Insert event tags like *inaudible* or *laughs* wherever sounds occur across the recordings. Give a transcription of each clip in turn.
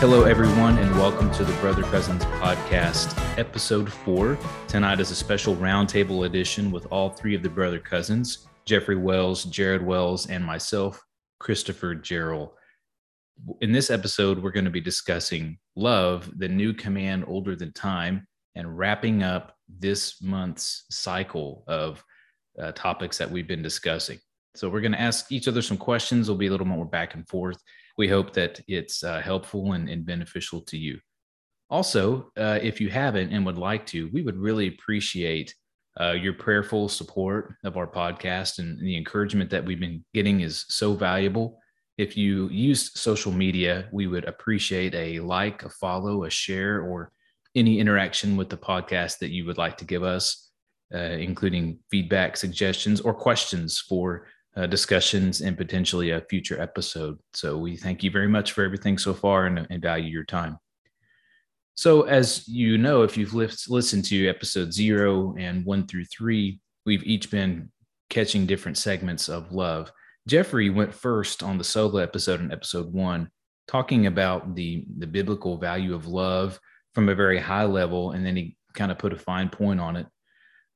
Hello, everyone, and welcome to the Brother Cousins podcast, episode four. Tonight is a special roundtable edition with all three of the brother cousins Jeffrey Wells, Jared Wells, and myself, Christopher Gerald. In this episode, we're going to be discussing Love, the new command older than time, and wrapping up this month's cycle of uh, topics that we've been discussing. So, we're going to ask each other some questions. There'll be a little more back and forth we hope that it's uh, helpful and, and, beneficial to you. Also, uh, if you haven't and would like to, we would really appreciate uh, your prayerful support of our podcast and the encouragement that we've been getting is so valuable. If you use social media, we would appreciate a like, a follow, a share, or any interaction with the podcast that you would like to give us, uh, including feedback, suggestions, or questions for uh, discussions and potentially a future episode. So we thank you very much for everything so far and, and value your time. So, as you know, if you've listened to episode zero and one through three, we've each been catching different segments of love. Jeffrey went first on the solo episode in episode one, talking about the, the biblical value of love from a very high level, and then he kind of put a fine point on it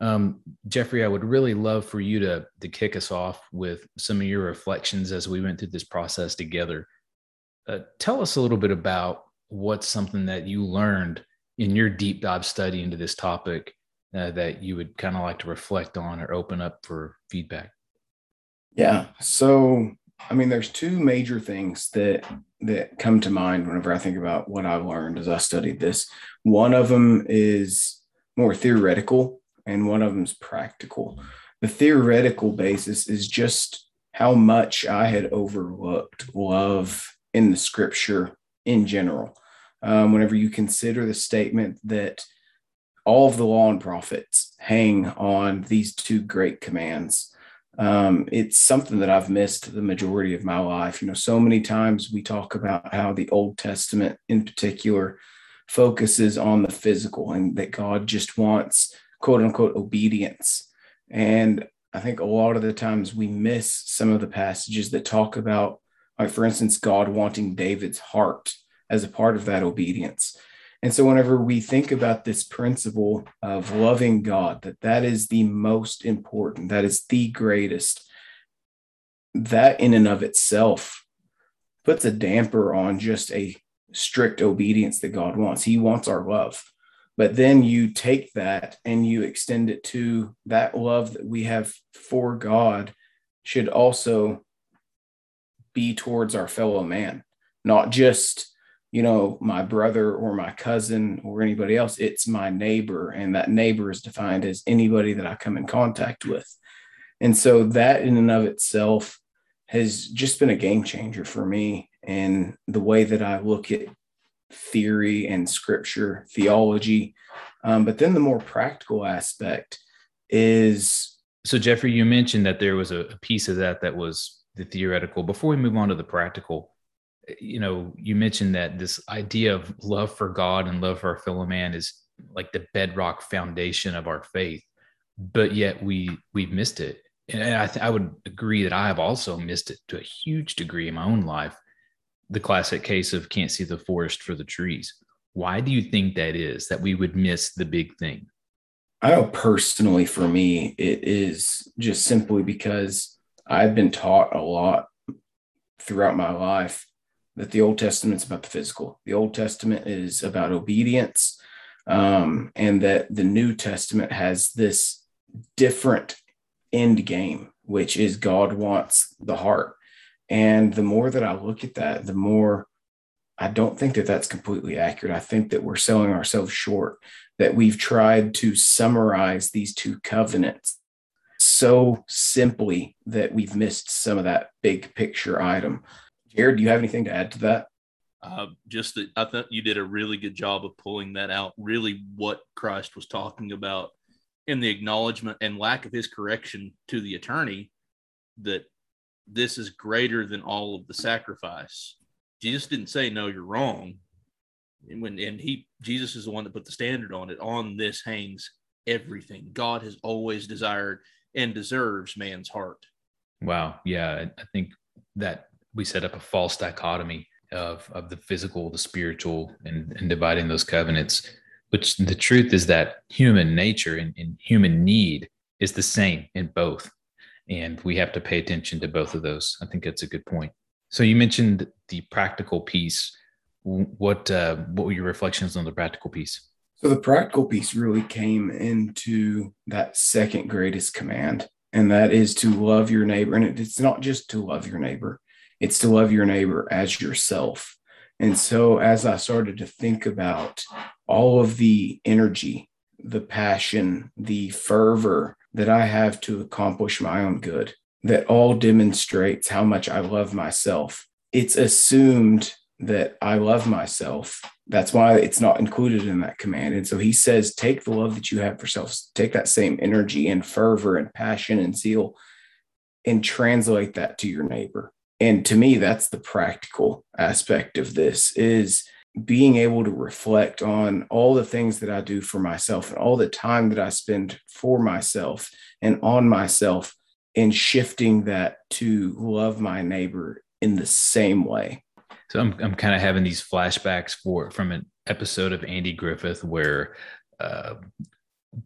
um, Jeffrey, I would really love for you to to kick us off with some of your reflections as we went through this process together. Uh, tell us a little bit about what's something that you learned in your deep dive study into this topic uh, that you would kind of like to reflect on or open up for feedback. Yeah. So, I mean, there's two major things that that come to mind whenever I think about what I learned as I studied this. One of them is more theoretical and one of them is practical. The theoretical basis is just how much I had overlooked love in the scripture in general. Um, whenever you consider the statement that all of the law and prophets hang on these two great commands, um, it's something that I've missed the majority of my life. You know, so many times we talk about how the Old Testament in particular focuses on the physical and that God just wants quote unquote obedience. And I think a lot of the times we miss some of the passages that talk about, like, for instance, God wanting David's heart as a part of that obedience. And so, whenever we think about this principle of loving God, that that is the most important, that is the greatest, that in and of itself puts a damper on just a strict obedience that God wants. He wants our love. But then you take that and you extend it to that love that we have for God should also be towards our fellow man, not just, you know, my brother or my cousin or anybody else. It's my neighbor. And that neighbor is defined as anybody that I come in contact with. And so that in and of itself has just been a game changer for me and the way that I look at theory and scripture theology. Um, but then the more practical aspect is. So, Jeffrey, you mentioned that there was a, a piece of that that was the theoretical. Before we move on to the practical, you know, you mentioned that this idea of love for God and love for our fellow man is like the bedrock foundation of our faith, but yet we we've missed it. And I, th- I would agree that I have also missed it to a huge degree in my own life the classic case of can't see the forest for the trees. Why do you think that is that we would miss the big thing? I know personally for me, it is just simply because I've been taught a lot throughout my life that the Old Testament's about the physical. The Old Testament is about obedience, um, and that the New Testament has this different end game, which is God wants the heart. And the more that I look at that, the more I don't think that that's completely accurate. I think that we're selling ourselves short, that we've tried to summarize these two covenants so simply that we've missed some of that big picture item. Jared, do you have anything to add to that? Uh, just that I thought you did a really good job of pulling that out, really what Christ was talking about in the acknowledgement and lack of his correction to the attorney that this is greater than all of the sacrifice. Jesus didn't say, no, you're wrong. And when, and he, Jesus is the one that put the standard on it. On this hangs everything. God has always desired and deserves man's heart. Wow. Yeah. I think that we set up a false dichotomy of of the physical, the spiritual, and, and dividing those covenants. Which the truth is that human nature and, and human need is the same in both, and we have to pay attention to both of those. I think that's a good point. So you mentioned the practical piece. What uh, what were your reflections on the practical piece? So the practical piece really came into that second greatest command, and that is to love your neighbor. And it's not just to love your neighbor, it's to love your neighbor as yourself. And so as I started to think about all of the energy, the passion, the fervor that I have to accomplish my own good, that all demonstrates how much I love myself. It's assumed that I love myself. That's why it's not included in that command. And so he says, take the love that you have for self, take that same energy and fervor and passion and zeal and translate that to your neighbor. And to me, that's the practical aspect of this is being able to reflect on all the things that I do for myself and all the time that I spend for myself and on myself and shifting that to love my neighbor in the same way. So I'm I'm kind of having these flashbacks for from an episode of Andy Griffith where uh,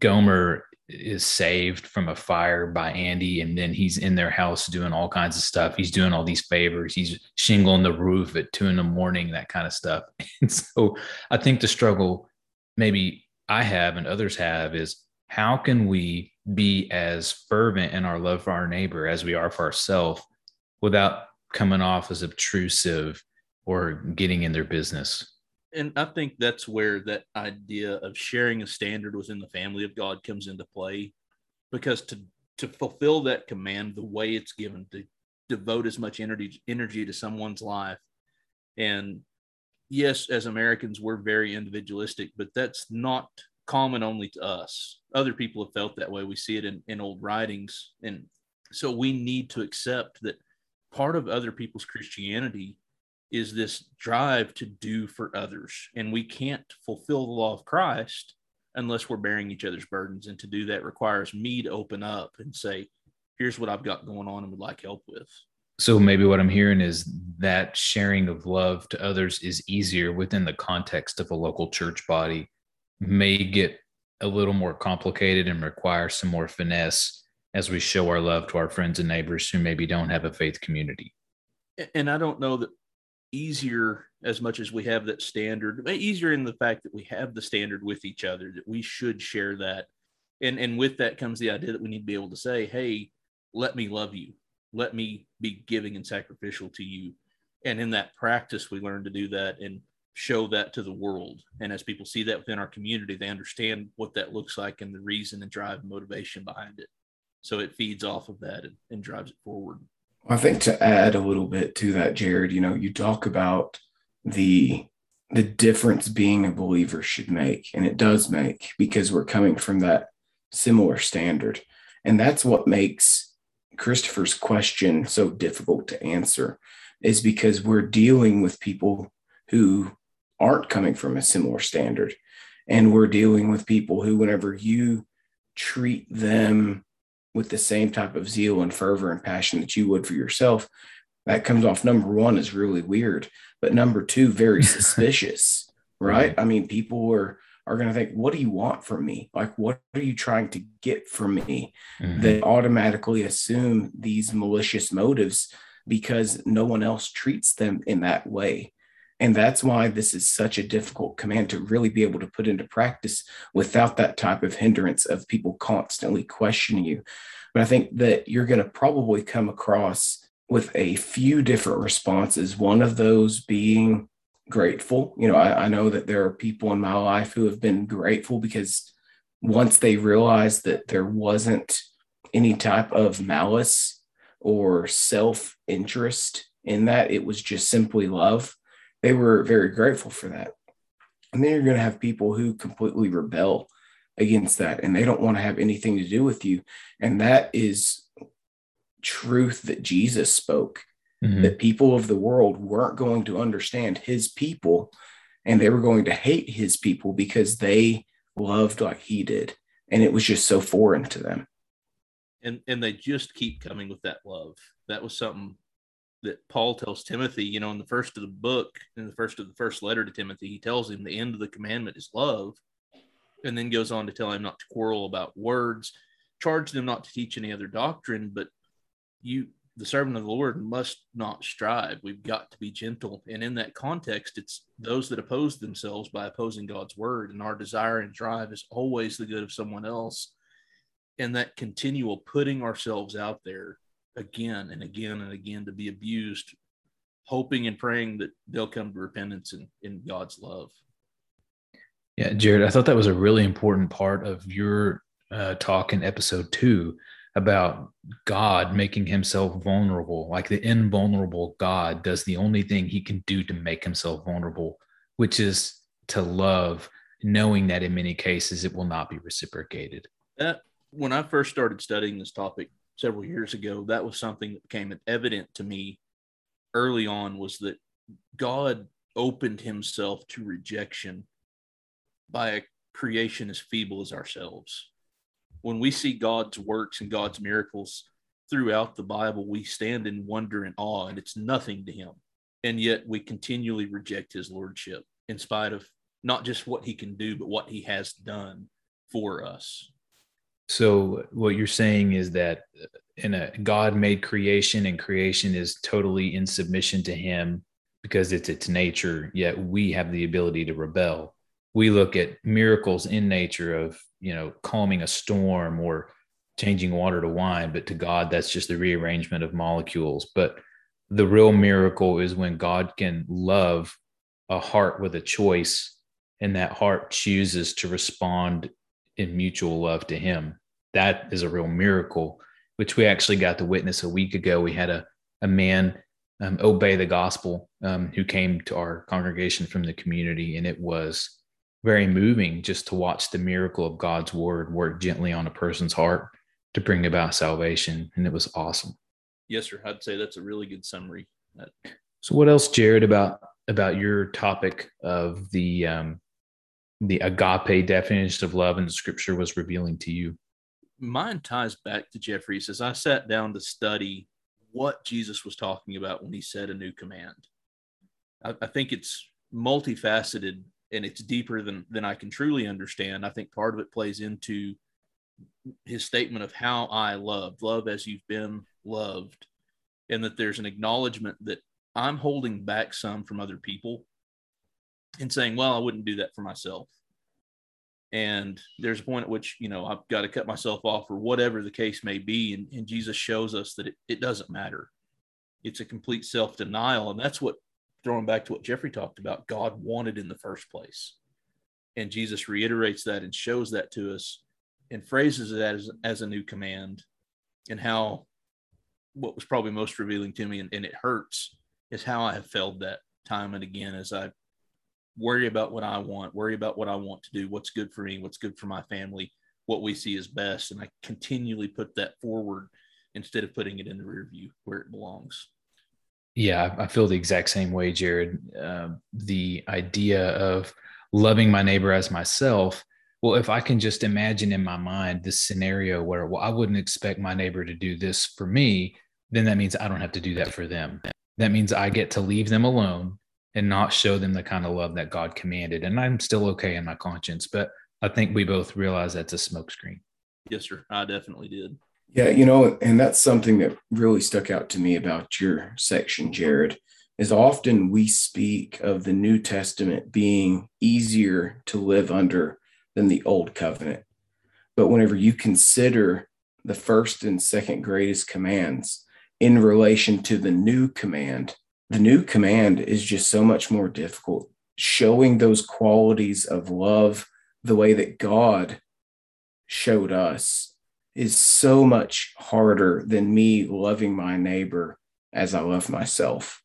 Gomer is saved from a fire by Andy, and then he's in their house doing all kinds of stuff. He's doing all these favors. He's shingling the roof at two in the morning, that kind of stuff. *laughs* And so I think the struggle maybe I have and others have is how can we be as fervent in our love for our neighbor as we are for ourselves without coming off as obtrusive or getting in their business. And I think that's where that idea of sharing a standard within the family of God comes into play. Because to to fulfill that command the way it's given, to devote as much energy energy to someone's life. And yes, as Americans, we're very individualistic, but that's not common only to us. Other people have felt that way. We see it in, in old writings. And so we need to accept that part of other people's Christianity is this drive to do for others. And we can't fulfill the law of Christ unless we're bearing each other's burdens. And to do that requires me to open up and say, here's what I've got going on and would like help with. So maybe what I'm hearing is that sharing of love to others is easier within the context of a local church body, may get a little more complicated and require some more finesse as we show our love to our friends and neighbors who maybe don't have a faith community. And I don't know that easier as much as we have that standard easier in the fact that we have the standard with each other that we should share that. And and with that comes the idea that we need to be able to say hey let me love you. Let me be giving and sacrificial to you. And in that practice we learn to do that and show that to the world. And as people see that within our community they understand what that looks like and the reason and drive and motivation behind it. So it feeds off of that and, and drives it forward I think to add a little bit to that, Jared, you know, you talk about the the difference being a believer should make, and it does make because we're coming from that similar standard. And that's what makes Christopher's question so difficult to answer, is because we're dealing with people who aren't coming from a similar standard. And we're dealing with people who, whenever you treat them with the same type of zeal and fervor and passion that you would for yourself, that comes off number one is really weird, but number two, very *laughs* suspicious, right? I mean, people are are going to think, what do you want from me? Like, what are you trying to get from me? Mm-hmm. They automatically assume these malicious motives because no one else treats them in that way. And that's why this is such a difficult command to really be able to put into practice without that type of hindrance of people constantly questioning you. But I think that you're going to probably come across with a few different responses. One of those being grateful. You know, I, I know that there are people in my life who have been grateful because once they realized that there wasn't any type of malice or self interest in that, it was just simply love they were very grateful for that. And then you're going to have people who completely rebel against that and they don't want to have anything to do with you. And that is truth that Jesus spoke mm-hmm. that people of the world weren't going to understand his people and they were going to hate his people because they loved like he did. And it was just so foreign to them. And and they just keep coming with that love. That was something that Paul tells Timothy, you know, in the first of the book, in the first of the first letter to Timothy, he tells him the end of the commandment is love, and then goes on to tell him not to quarrel about words, charge them not to teach any other doctrine, but you, the servant of the Lord, must not strive. We've got to be gentle. And in that context, it's those that oppose themselves by opposing God's word. And our desire and drive is always the good of someone else. And that continual putting ourselves out there again and again and again to be abused, hoping and praying that they'll come to repentance and in God's love. Yeah, Jared, I thought that was a really important part of your uh, talk in episode two about God making himself vulnerable. Like the invulnerable God does the only thing he can do to make himself vulnerable, which is to love, knowing that in many cases it will not be reciprocated. That, when I first started studying this topic, several years ago, that was something that became evident to me early on was that God opened himself to rejection by a creation as feeble as ourselves. When we see God's works and God's miracles throughout the Bible, we stand in wonder and awe, and it's nothing to him. And yet we continually reject his lordship in spite of not just what he can do, but what he has done for us. So what you're saying is that uh, in a God made creation and creation is totally in submission to him because it's its nature, yet we have the ability to rebel. We look at miracles in nature of, you know, calming a storm or changing water to wine, but to God that's just the rearrangement of molecules. But the real miracle is when God can love a heart with a choice and that heart chooses to respond in mutual love to him. That is a real miracle, which we actually got to witness a week ago. We had a, a man um, obey the gospel um, who came to our congregation from the community, and it was very moving just to watch the miracle of God's word work gently on a person's heart to bring about salvation. And it was awesome. Yes, sir. I'd say that's a really good summary. So, what else, Jared, about about your topic of the um, the agape definition of love in scripture was revealing to you? Mine ties back to Jeffrey's as I sat down to study what Jesus was talking about when he said a new command. I, I think it's multifaceted and it's deeper than than I can truly understand. I think part of it plays into his statement of how I love, love as you've been loved, and that there's an acknowledgement that I'm holding back some from other people and saying, well, I wouldn't do that for myself. And there's a point at which, you know, I've got to cut myself off or whatever the case may be. And, and Jesus shows us that it, it doesn't matter. It's a complete self denial. And that's what, throwing back to what Jeffrey talked about, God wanted in the first place. And Jesus reiterates that and shows that to us and phrases it as, as a new command and how what was probably most revealing to me and, and it hurts is how I have felt that time and again as I worry about what I want, worry about what I want to do, what's good for me, what's good for my family, what we see as best. And I continually put that forward instead of putting it in the rear view where it belongs. Yeah, I feel the exact same way, Jared. Uh, the idea of loving my neighbor as myself. Well, if I can just imagine in my mind this scenario where, well, I wouldn't expect my neighbor to do this for me, then that means I don't have to do that for them. That means I get to leave them alone and not show them the kind of love that God commanded. And I'm still okay in my conscience, but I think we both realize that's a smokescreen. Yes, sir. I definitely did. Yeah, you know, and that's something that really stuck out to me about your section, Jared, is often we speak of the New Testament being easier to live under than the Old Covenant. But whenever you consider the first and second greatest commands in relation to the new command, the new command is just so much more difficult. Showing those qualities of love the way that God showed us is so much harder than me loving my neighbor as I love myself.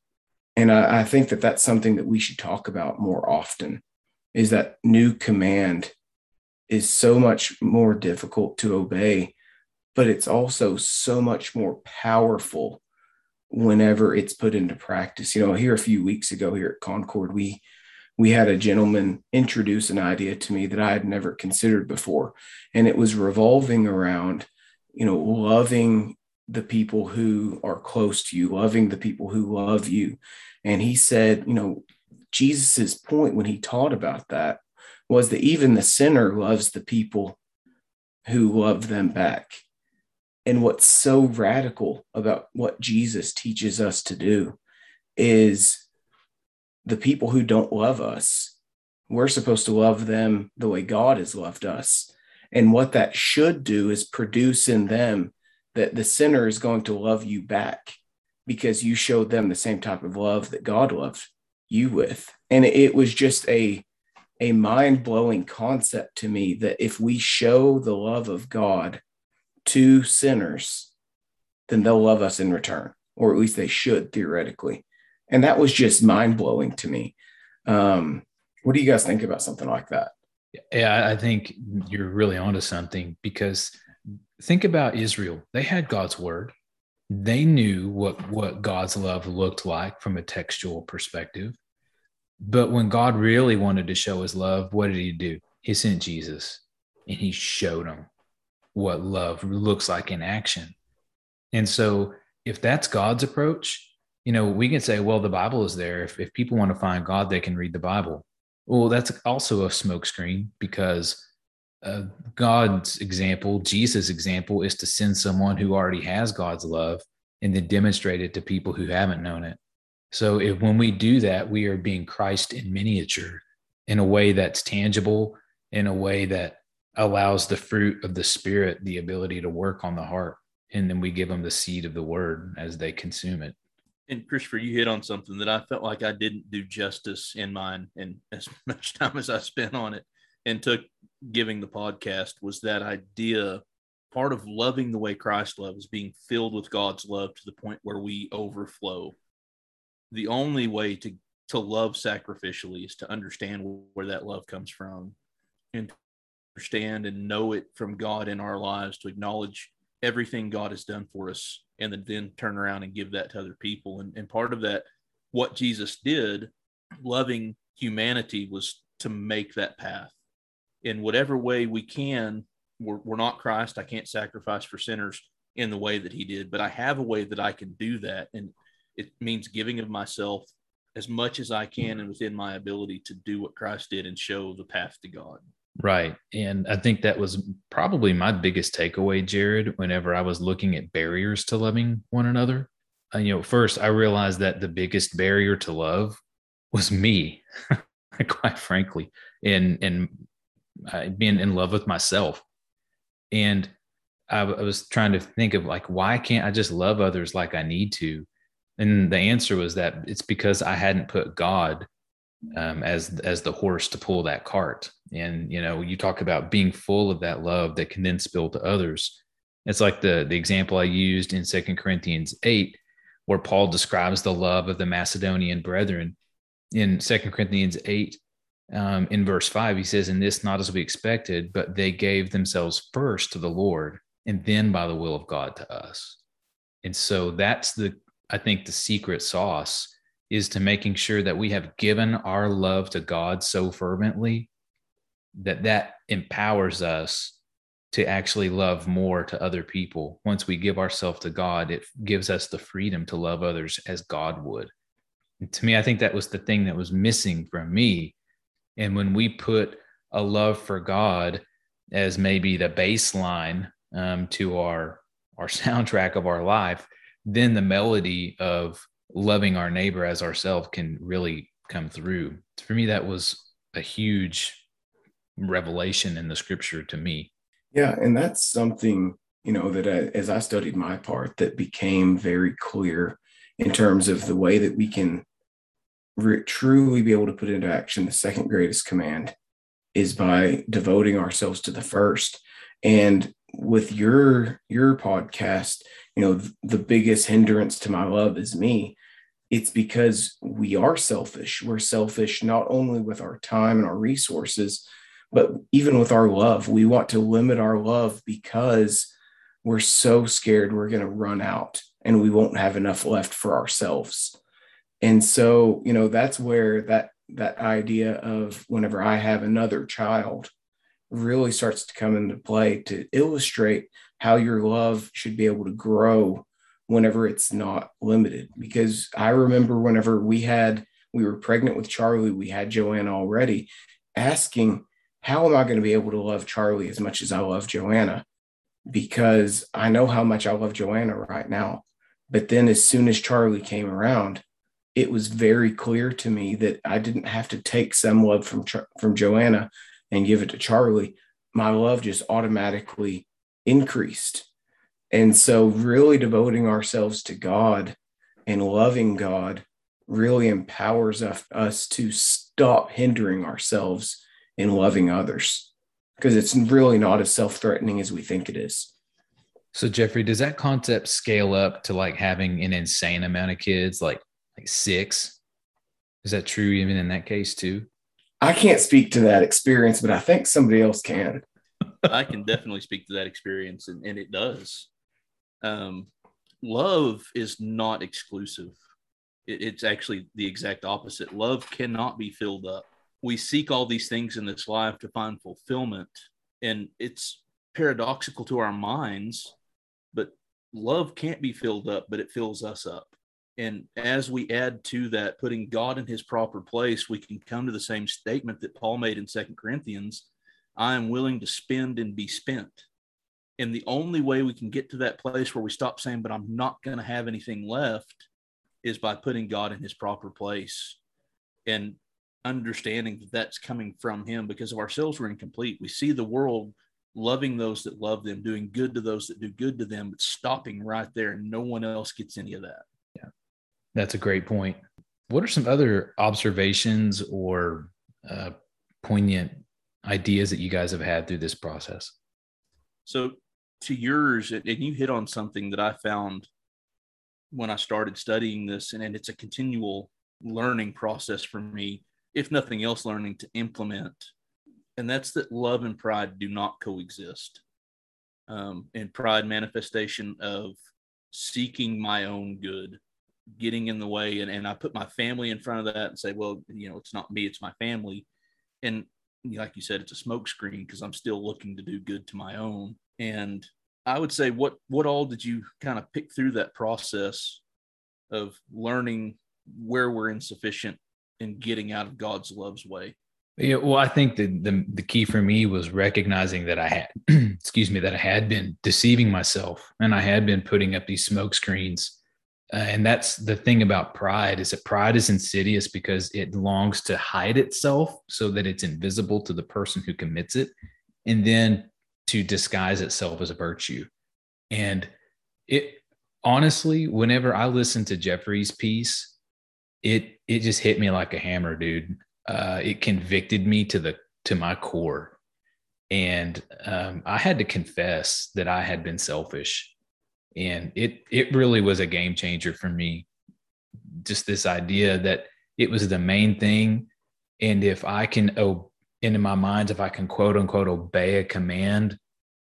And I, I, think that that's something that we should talk about more often is that new command is so much more difficult to obey, but it's also so much more powerful whenever it's put into practice. You know, here a few weeks ago here at Concord, we we had a gentleman introduce an idea to me that I had never considered before, and it was revolving around, you know, loving the people who are close to you, loving the people who love you. And he said, you know, Jesus's point when he taught about that was that even the sinner loves the people who love them back. And what's so radical about what Jesus teaches us to do is the people who don't love us, we're supposed to love them the way God has loved us. And what that should do is produce in them that the sinner is going to love you back because you showed them the same type of love that God loved you with. And it was just a a mind-blowing concept to me that if we show the love of God to sinners, then they'll love us in return, or at least they should theoretically. And that was just mind-blowing to me. Um, what do you guys think about something like that? Yeah, I think you're really onto something because think about Israel. They had God's word. They knew what what God's love looked like from a textual perspective. But when God really wanted to show his love, what did he do? He sent Jesus and he showed them what love looks like in action. And so if that's God's approach, you know, we can say, well, the Bible is there. If, if people want to find God, they can read the Bible. Well, that's also a smokescreen because uh, God's example, Jesus' example, is to send someone who already has God's love and then demonstrate it to people who haven't known it. So, if when we do that, we are being Christ in miniature in a way that's tangible, in a way that allows the fruit of the Spirit the ability to work on the heart. And then we give them the seed of the word as they consume it. And Christopher, you hit on something that I felt like I didn't do justice in mine, and as *laughs* much time as I spent on it and took giving the podcast was that idea part of loving the way Christ loves, being filled with God's love to the point where we overflow. The only way to to love sacrificially is to understand where that love comes from and understand and know it from God in our lives to acknowledge everything God has done for us and then, turn around and give that to other people. And, and part of that, what Jesus did, loving humanity, was to make that path in whatever way we can. We're, we're not Christ. I can't sacrifice for sinners in the way that he did, but I have a way that I can do that. And it means giving of myself as much as I can and within my ability to do what Christ did and show the path to God. Right. And I think that was probably my biggest takeaway, Jared, whenever I was looking at barriers to loving one another. Uh, you know, first, I realized that the biggest barrier to love was me, *laughs* quite frankly, and, and uh, being in love with myself. And I, I was trying to think of like, why can't I just love others like I need to? And the answer was that it's because I hadn't put God um, as as the horse to pull that cart. And you know, you talk about being full of that love that can then spill to others. It's like the the example I used in Second Corinthians eight, where Paul describes the love of the Macedonian brethren. In Second Corinthians eight, um, in verse five, he says, "In this not as we expected, but they gave themselves first to the Lord, and then by the will of God to us." And so that's the I think the secret sauce is to making sure that we have given our love to God so fervently that that empowers us to actually love more to other people. Once we give ourselves to God, it gives us the freedom to love others as God would. And to me, I think that was the thing that was missing from me. And when we put a love for God as maybe the baseline um, to our our *laughs* soundtrack of our life, then the melody of loving our neighbor as ourselves can really come through. For me, that was a huge revelation in the scripture to me. Yeah. And that's something, you know, that I, as I studied my part, that became very clear in terms of the way that we can re- truly be able to put into action the second greatest command is by devoting ourselves to the first. And with your your podcast, you know, the biggest hindrance to my love is me it's because we are selfish. We're selfish not only with our time and our resources, but even with our love. We want to limit our love because we're so scared we're going to run out and we won't have enough left for ourselves. And so, you know, that's where that that idea of whenever I have another child, really starts to come into play to illustrate how your love should be able to grow whenever it's not limited. Because I remember whenever we had, we were pregnant with Charlie, we had Joanna already, asking, How am I going to be able to love Charlie as much as I love Joanna? Because I know how much I love Joanna right now. But then as soon as Charlie came around, it was very clear to me that I didn't have to take some love from from Joanna and give it to Charlie. My love just automatically increased. And so really devoting ourselves to God and loving God really empowers us, to stop hindering ourselves in loving others because it's really not as self-threatening as we think it is. So Jeffrey, does that concept scale up to like having an insane amount of kids, like like six. Is that true even in that case too? I can't speak to that experience, but I think somebody else can. I can definitely speak to that experience, and, and it does. Um, love is not exclusive. It, it's actually the exact opposite. Love cannot be filled up. We seek all these things in this life to find fulfillment, and it's paradoxical to our minds, but love can't be filled up, but it fills us up. And as we add to that, putting God in his proper place, we can come to the same statement that Paul made in Second Corinthians I am willing to spend and be spent. And the only way we can get to that place where we stop saying, but I'm not going to have anything left, is by putting God in his proper place and understanding that that's coming from him because of ourselves we're incomplete. We see the world loving those that love them, doing good to those that do good to them, but stopping right there, and no one else gets any of that. Yeah. That's a great point. What are some other observations or uh, poignant ideas that you guys have had through this process? So, to yours, and you hit on something that I found when I started studying this, and, and it's a continual learning process for me, if nothing else, learning to implement. And that's that love and pride do not coexist. Um, and pride manifestation of seeking my own good getting in the way and, and I put my family in front of that and say, well, you know, it's not me, it's my family. And like you said, it's a smokescreen because I'm still looking to do good to my own. And I would say what what all did you kind of pick through that process of learning where we're insufficient and getting out of God's love's way? Yeah, well, I think the, the the key for me was recognizing that I had, *clears throat* excuse me, that I had been deceiving myself and I had been putting up these smoke screens uh, and that's the thing about pride is that pride is insidious because it longs to hide itself so that it's invisible to the person who commits it and then to disguise itself as a virtue and it honestly whenever i listen to jeffrey's piece it it just hit me like a hammer dude. Uh, it convicted me to the to my core. And um, i had to confess that i had been selfish. And it it really was a game changer for me. Just this idea that it was the main thing. And if i can oh in my mind if i can quote unquote obey a command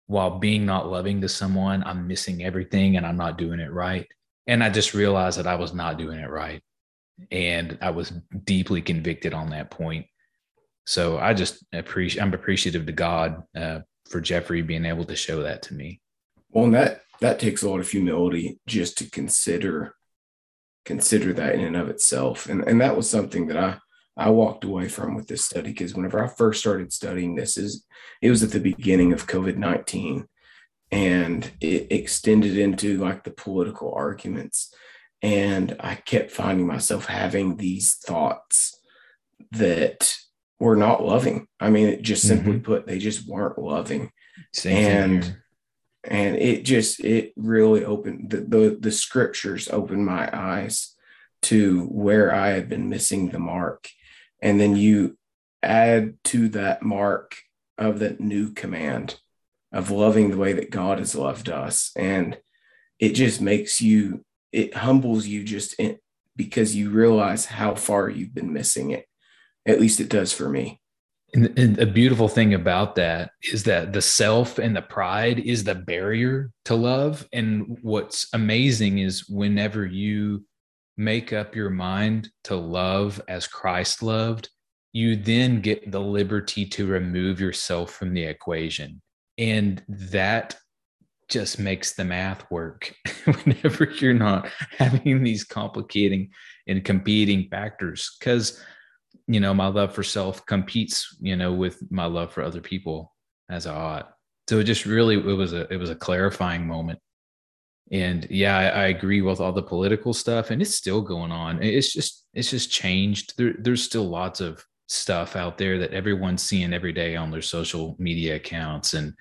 while being not loving to someone i'm missing everything and i'm not doing it right. And i just realized that i was not doing it right and i was deeply convicted on that point. So i just appreciate i'm appreciative to god uh, for jeffrey being able to show that to me. Well and that that takes a lot of humility just to consider consider that in and of itself. And and that was something that i i walked away from with this study because whenever i first started studying this is it was at the beginning of covid-19 and it extended into like the political arguments and i kept finding myself having these thoughts that were not loving. I mean it just simply mm-hmm. put they just weren't loving. Same and and it just it really opened the, the, the scriptures opened my eyes to where I had been missing the mark, and then you add to that mark of that new command of loving the way that God has loved us, and it just makes you it humbles you just in, because you realize how far you've been missing it. At least it does for me. And, and a beautiful thing about that is that the self and the pride is the barrier to love. And what's amazing is whenever you make up your mind to love as Christ loved, you then get the liberty to remove yourself from the equation. And that just makes the math work *laughs* whenever you're not having these complicating and competing factors. Because, you know, my love for self competes, you know, with my love for other people as a ought. So it just really it was a it was a clarifying moment. And yeah, I, I agree with all the political stuff, and it's still going on. It's just it's just changed. There, there's still lots of stuff out there that everyone's seeing every day on their social media accounts. And,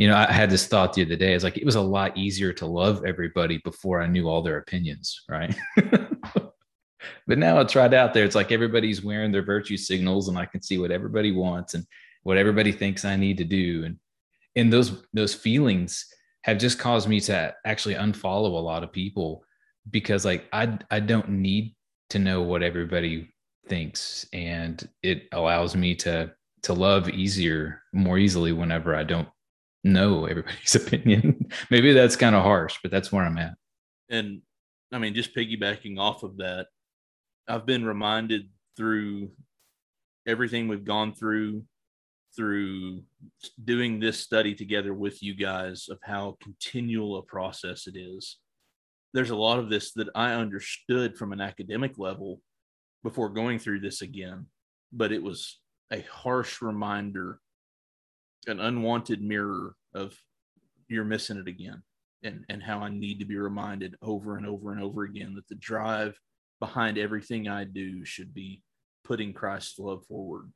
you know, I had this thought the other day. It's like it was a lot easier to love everybody before I knew all their opinions, right? *laughs* but now it's right out there. It's like everybody's wearing their virtue signals, and I can see what everybody wants and what everybody thinks I need to do. And and those those feelings have just caused me to actually unfollow a lot of people because like I I don't need to know what everybody thinks and it allows me to to love easier more easily whenever i don't know everybody's *laughs* opinion. Maybe that's kind of harsh but that's where i'm at. And i mean just piggybacking off of that i've been reminded through everything we've gone through through doing this study together with you guys of how continual a process it is there's a lot of this that i understood from an academic level before going through this again, but it was a harsh reminder, an unwanted mirror of you're missing it again and, and how I need to be reminded over and over and over again that the drive behind everything I do should be putting Christ's love forward.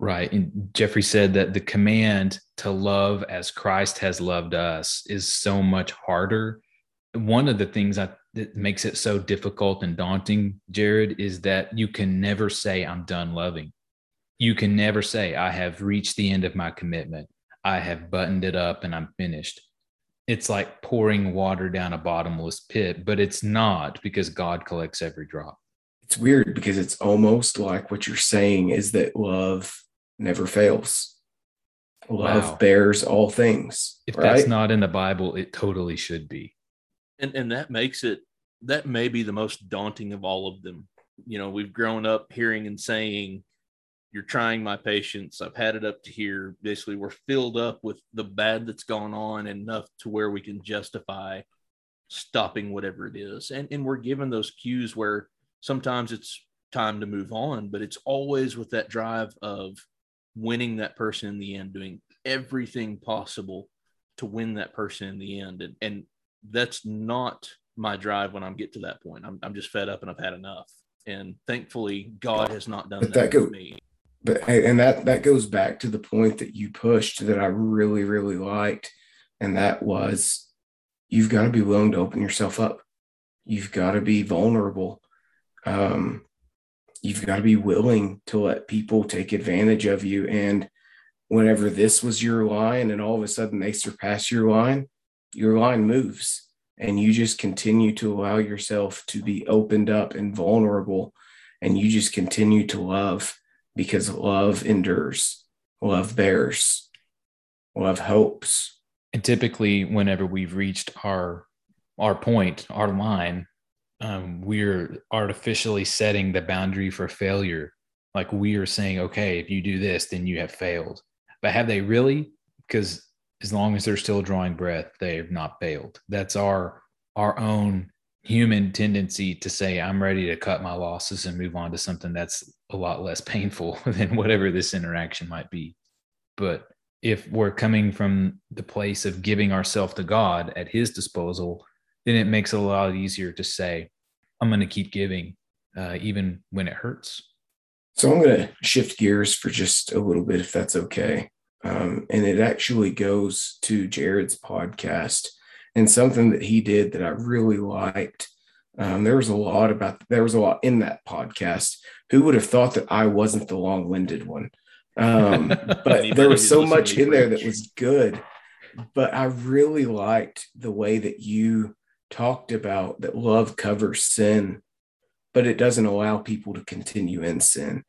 Right. And Jeffrey said that the command to love as Christ has loved us is so much harder. One of the things that makes it so difficult and daunting, Jared, is that you can never say, I'm done loving. You can never say, I have reached the end of my commitment. I have buttoned it up and I'm finished. It's like pouring water down a bottomless pit, but it's not because God collects every drop. It's weird because it's almost like what you're saying is that love never fails. Love wow. bears all things. If right? that's not in the Bible, it totally should be. And and that makes it that may be the most daunting of all of them. You know, we've grown up hearing and saying, You're trying my patience. I've had it up to here. Basically, we're filled up with the bad that's gone on enough to where we can justify stopping whatever it is. And, and we're given those cues where sometimes it's time to move on, but it's always with that drive of winning that person in the end, doing everything possible to win that person in the end. And, and that's not my drive when I'm get to that point. I'm, I'm just fed up and I've had enough. And thankfully, God has not done that, that go, me. But and that that goes back to the point that you pushed that I really really liked, and that was you've got to be willing to open yourself up. You've got to be vulnerable. Um, you've got to be willing to let people take advantage of you. And whenever this was your line, and all of a sudden they surpass your line, your line moves and you just continue to allow yourself to be opened up and vulnerable and you just continue to love because love endures love bears love hopes. And typically whenever we've reached our our point our line um, we're artificially setting the boundary for failure. Like we are saying okay if you do this then you have failed. But have they really? Because as long as they're still drawing breath, they have not failed. That's our our own human tendency to say, I'm ready to cut my losses and move on to something that's a lot less painful *laughs* than whatever this interaction might be. But if we're coming from the place of giving ourselves to God at his disposal, then it makes it a lot easier to say, I'm going to keep giving, uh, even when it hurts. So I'm going to shift gears for just a little bit, if that's okay. Um, and it actually goes to Jared's podcast and something that he did that I really liked. Um, there was a lot about there was a lot in that podcast. Who would have thought that I wasn't the long-winded one? Um, *laughs* but there was so much in there that was good. But I really liked the way that you talked about that love covers sin, but it doesn't allow people to continue in sin.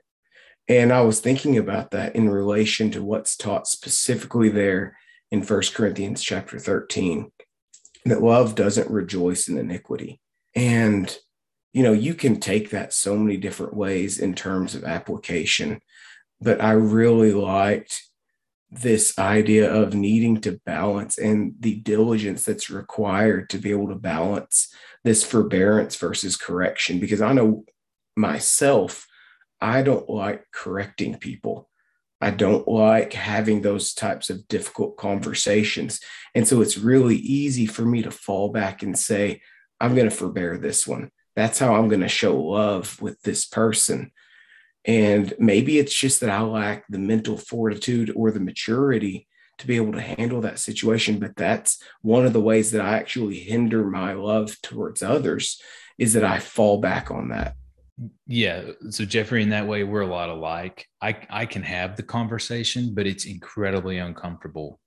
And I was thinking about that in relation to what's taught specifically there in First Corinthians chapter 13, that love doesn't rejoice in iniquity. And you know, you can take that so many different ways in terms of application. But I really liked this idea of needing to balance and the diligence that's required to be able to balance this forbearance versus correction. Because I know myself, I don't like correcting people. I don't like having those types of difficult conversations. And so it's really easy for me to fall back and say, I'm going to forbear this one. That's how I'm going to show love with this person. And maybe it's just that I lack the mental fortitude or the maturity to be able to handle that situation. But that's one of the ways that I actually hinder my love towards others is that I fall back on that. Yeah. So Jeffrey, in that way, we're a lot alike. I I can have the conversation, but it's incredibly uncomfortable.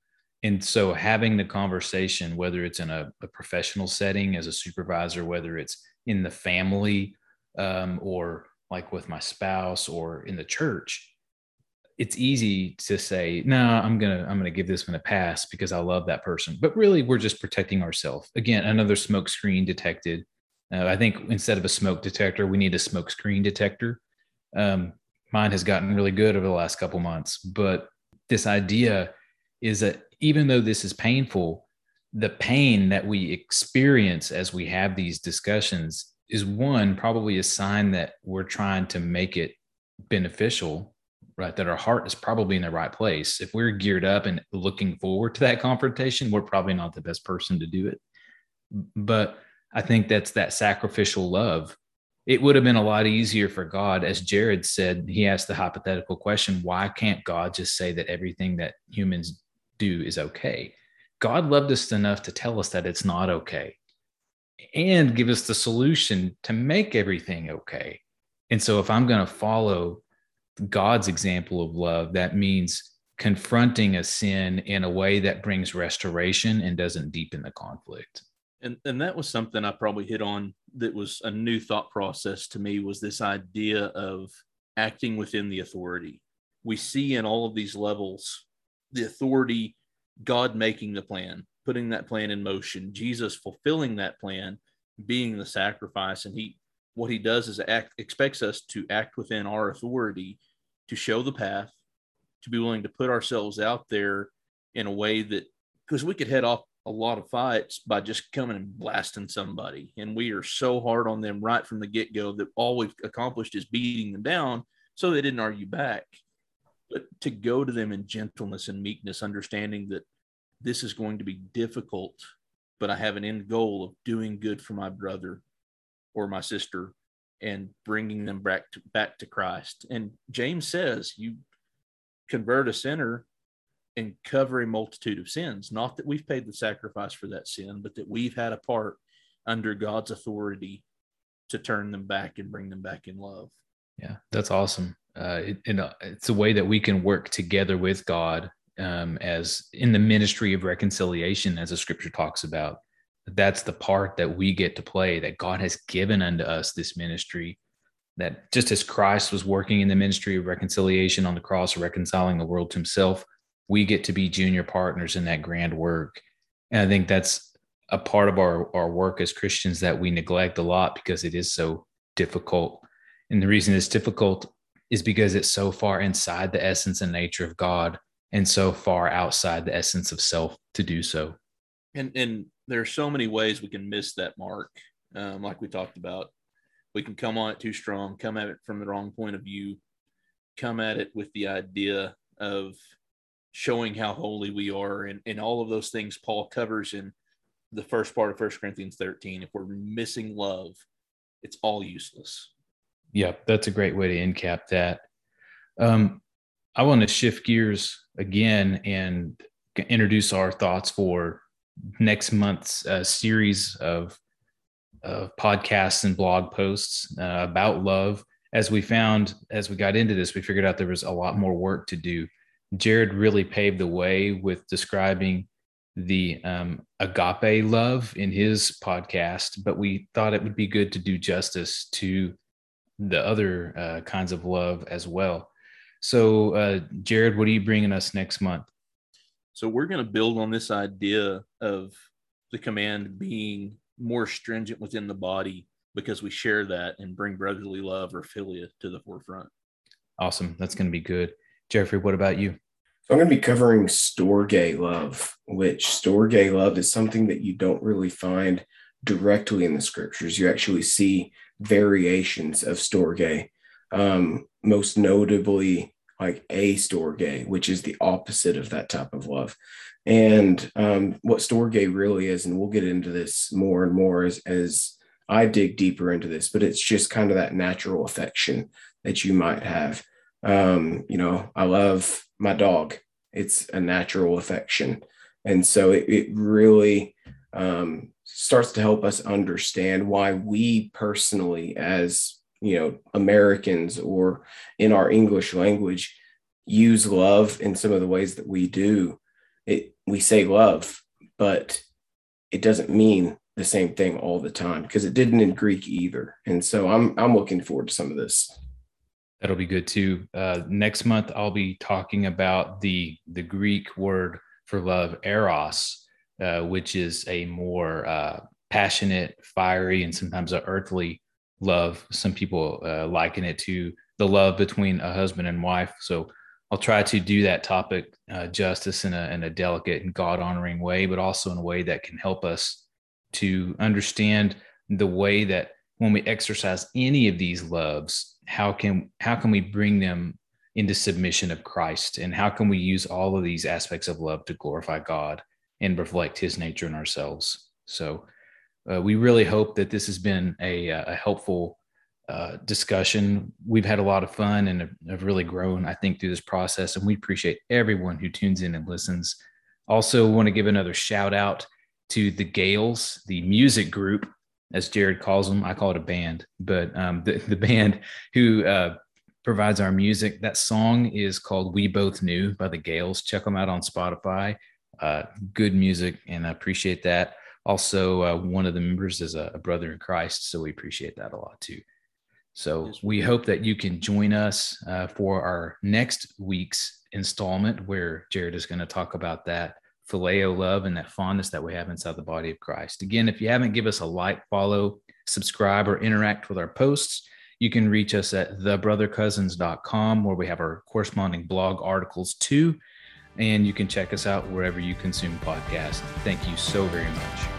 And so having the conversation, whether it's in a, a professional setting as a supervisor, whether it's in the family um, or like with my spouse or in the church, it's easy to say, no, I'm gonna I'm gonna give this one a pass because I love that person. But really, we're just protecting ourselves. Again, another smoke screen detected uh, I think instead of a smoke detector, we need a smoke screen detector. Um, mine has gotten really good over the last couple months, but this idea is that even though this is painful, the pain that we experience as we have these discussions is one probably a sign that we're trying to make it beneficial right? That our heart is probably in the right place. If we're geared up and looking forward to that confrontation we're probably not the best person to do it. But I think that's that sacrificial love. It would have been a lot easier for God, as Jared said, he asked the hypothetical question why can't God just say that everything that humans do is okay? God loved us enough to tell us that it's not okay and give us the solution to make everything okay. And so, if I'm going to follow God's example of love, that means confronting a sin in a way that brings restoration and doesn't deepen the conflict and and that was something I probably hit on that was a new thought process to me was this idea of acting within the authority. We see in all of these levels the authority, God making the plan, putting that plan in motion, Jesus fulfilling that plan, being the sacrifice, and he what he does is act expects us to act within our authority to show the path, to be willing to put ourselves out there in a way that because we could head off a lot of fights by just coming and blasting somebody. And we are so hard on them right from the get go that all we've accomplished is beating them down so they didn't argue back. But to go to them in gentleness and meekness, understanding that this is going to be difficult, but I have an end goal of doing good for my brother or my sister and bringing them back to, back to Christ. And James says, you convert a sinner and cover a multitude of sins. Not that we've paid the sacrifice for that sin, but that we've had a part under God's authority to turn them back and bring them back in love. Yeah, that's awesome. Uh, it, uh, it's a way that we can work together with God um, as in the ministry of reconciliation, as the scripture talks about. That's the part that we get to play, that God has given unto us this ministry. That just as Christ was working in the ministry of reconciliation on the cross, reconciling the world to himself, we get to be junior partners in that grand work. And I think that's a part of our, our work as Christians that we neglect a lot because it is so difficult. And the reason it's difficult is because it's so far inside the essence and nature of God and so far outside the essence of self to do so. And and there are so many ways we can miss that mark. Um, like we talked about, we can come on it too strong, come at it from the wrong point of view, come at it with the idea of showing how holy we are and, and all of those things Paul covers in the first part of First Corinthians 13. If we're missing love, it's all useless. Yeah, that's a great way to end cap that. Um, I want to shift gears again and introduce our thoughts for next month's uh, series of, of podcasts and blog posts uh, about love. As we found, as we got into this, we figured out there was a lot more work to do Jared really paved the way with describing the um, agape love in his podcast, but we thought it would be good to do justice to the other uh, kinds of love as well. So, uh, Jared, what are you bringing us next month? So, we're going to build on this idea of the command being more stringent within the body because we share that and bring brotherly love or philia to the forefront. Awesome. That's going to be good. Jeffrey, what about you? So I'm going to be covering storge love, which storge love is something that you don't really find directly in the scriptures. You actually see variations of storge, um, most notably like astorge, which is the opposite of that type of love. And um, what storge really is, and we'll get into this more and more as, as I dig deeper into this, but it's just kind of that natural affection that you might have. Um, you know, I love my dog. It's a natural affection. And so it, it really um, starts to help us understand why we personally, as you know, Americans or in our English language, use love in some of the ways that we do. It we say love, but it doesn't mean the same thing all the time because it didn't in Greek either. And so I'm I'm looking forward to some of this. That'll be good too. Uh, next month, I'll be talking about the the Greek word for love, eros, uh, which is a more uh, passionate, fiery, and sometimes a earthly love. Some people uh, liken it to the love between a husband and wife. So I'll try to do that topic uh, justice in a, in a delicate and God honoring way, but also in a way that can help us to understand the way that when we exercise any of these loves, how can how can we bring them into submission of Christ, and how can we use all of these aspects of love to glorify God and reflect His nature in ourselves? So, uh, we really hope that this has been a, a helpful uh, discussion. We've had a lot of fun and have, have really grown, I think, through this process, and we appreciate everyone who tunes in and listens. Also, want to give another shout out to the Gales, the music group, as Jared calls them. I call it a band, but um, the, the band who uh, provides our music. That song is called We Both Knew by the Gales. Check them out on Spotify. Uh, good music, and I appreciate that. Also, uh, one of the members is a, a, brother in Christ, so we appreciate that a lot too. So we hope that you can join us uh, for our next week's installment, where Jared is going to talk about that phileo love and that fondness that we have inside the body of Christ. Again, if you haven't, give us a like, follow, subscribe, or interact with our posts. You can reach us at thebrothercousins.com, where we have our corresponding blog articles too. And you can check us out wherever you consume podcasts. Thank you so very much.